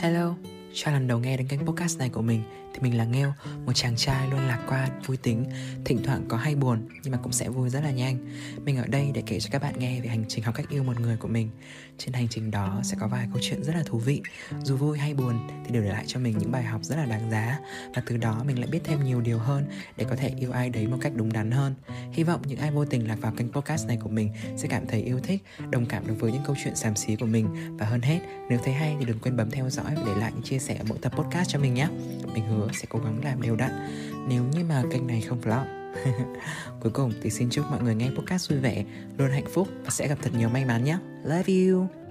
Hello, cho lần đầu nghe đến kênh podcast này của mình thì mình là Nghêu, một chàng trai luôn lạc quan, vui tính, thỉnh thoảng có hay buồn nhưng mà cũng sẽ vui rất là nhanh. Mình ở đây để kể cho các bạn nghe về hành trình học cách yêu một người của mình. Trên hành trình đó sẽ có vài câu chuyện rất là thú vị, dù vui hay buồn thì đều để lại cho mình những bài học rất là đáng giá và từ đó mình lại biết thêm nhiều điều hơn để có thể yêu ai đấy một cách đúng đắn hơn. Hy vọng những ai vô tình lạc vào kênh podcast này của mình sẽ cảm thấy yêu thích, đồng cảm được với những câu chuyện xàm xí của mình và hơn hết, nếu thấy hay thì đừng quên bấm theo dõi và để lại những chia sẻ sẻ mỗi tập podcast cho mình nhé. Mình hứa sẽ cố gắng làm đều đặn nếu như mà kênh này không flop. Cuối cùng thì xin chúc mọi người nghe podcast vui vẻ, luôn hạnh phúc và sẽ gặp thật nhiều may mắn nhé. Love you.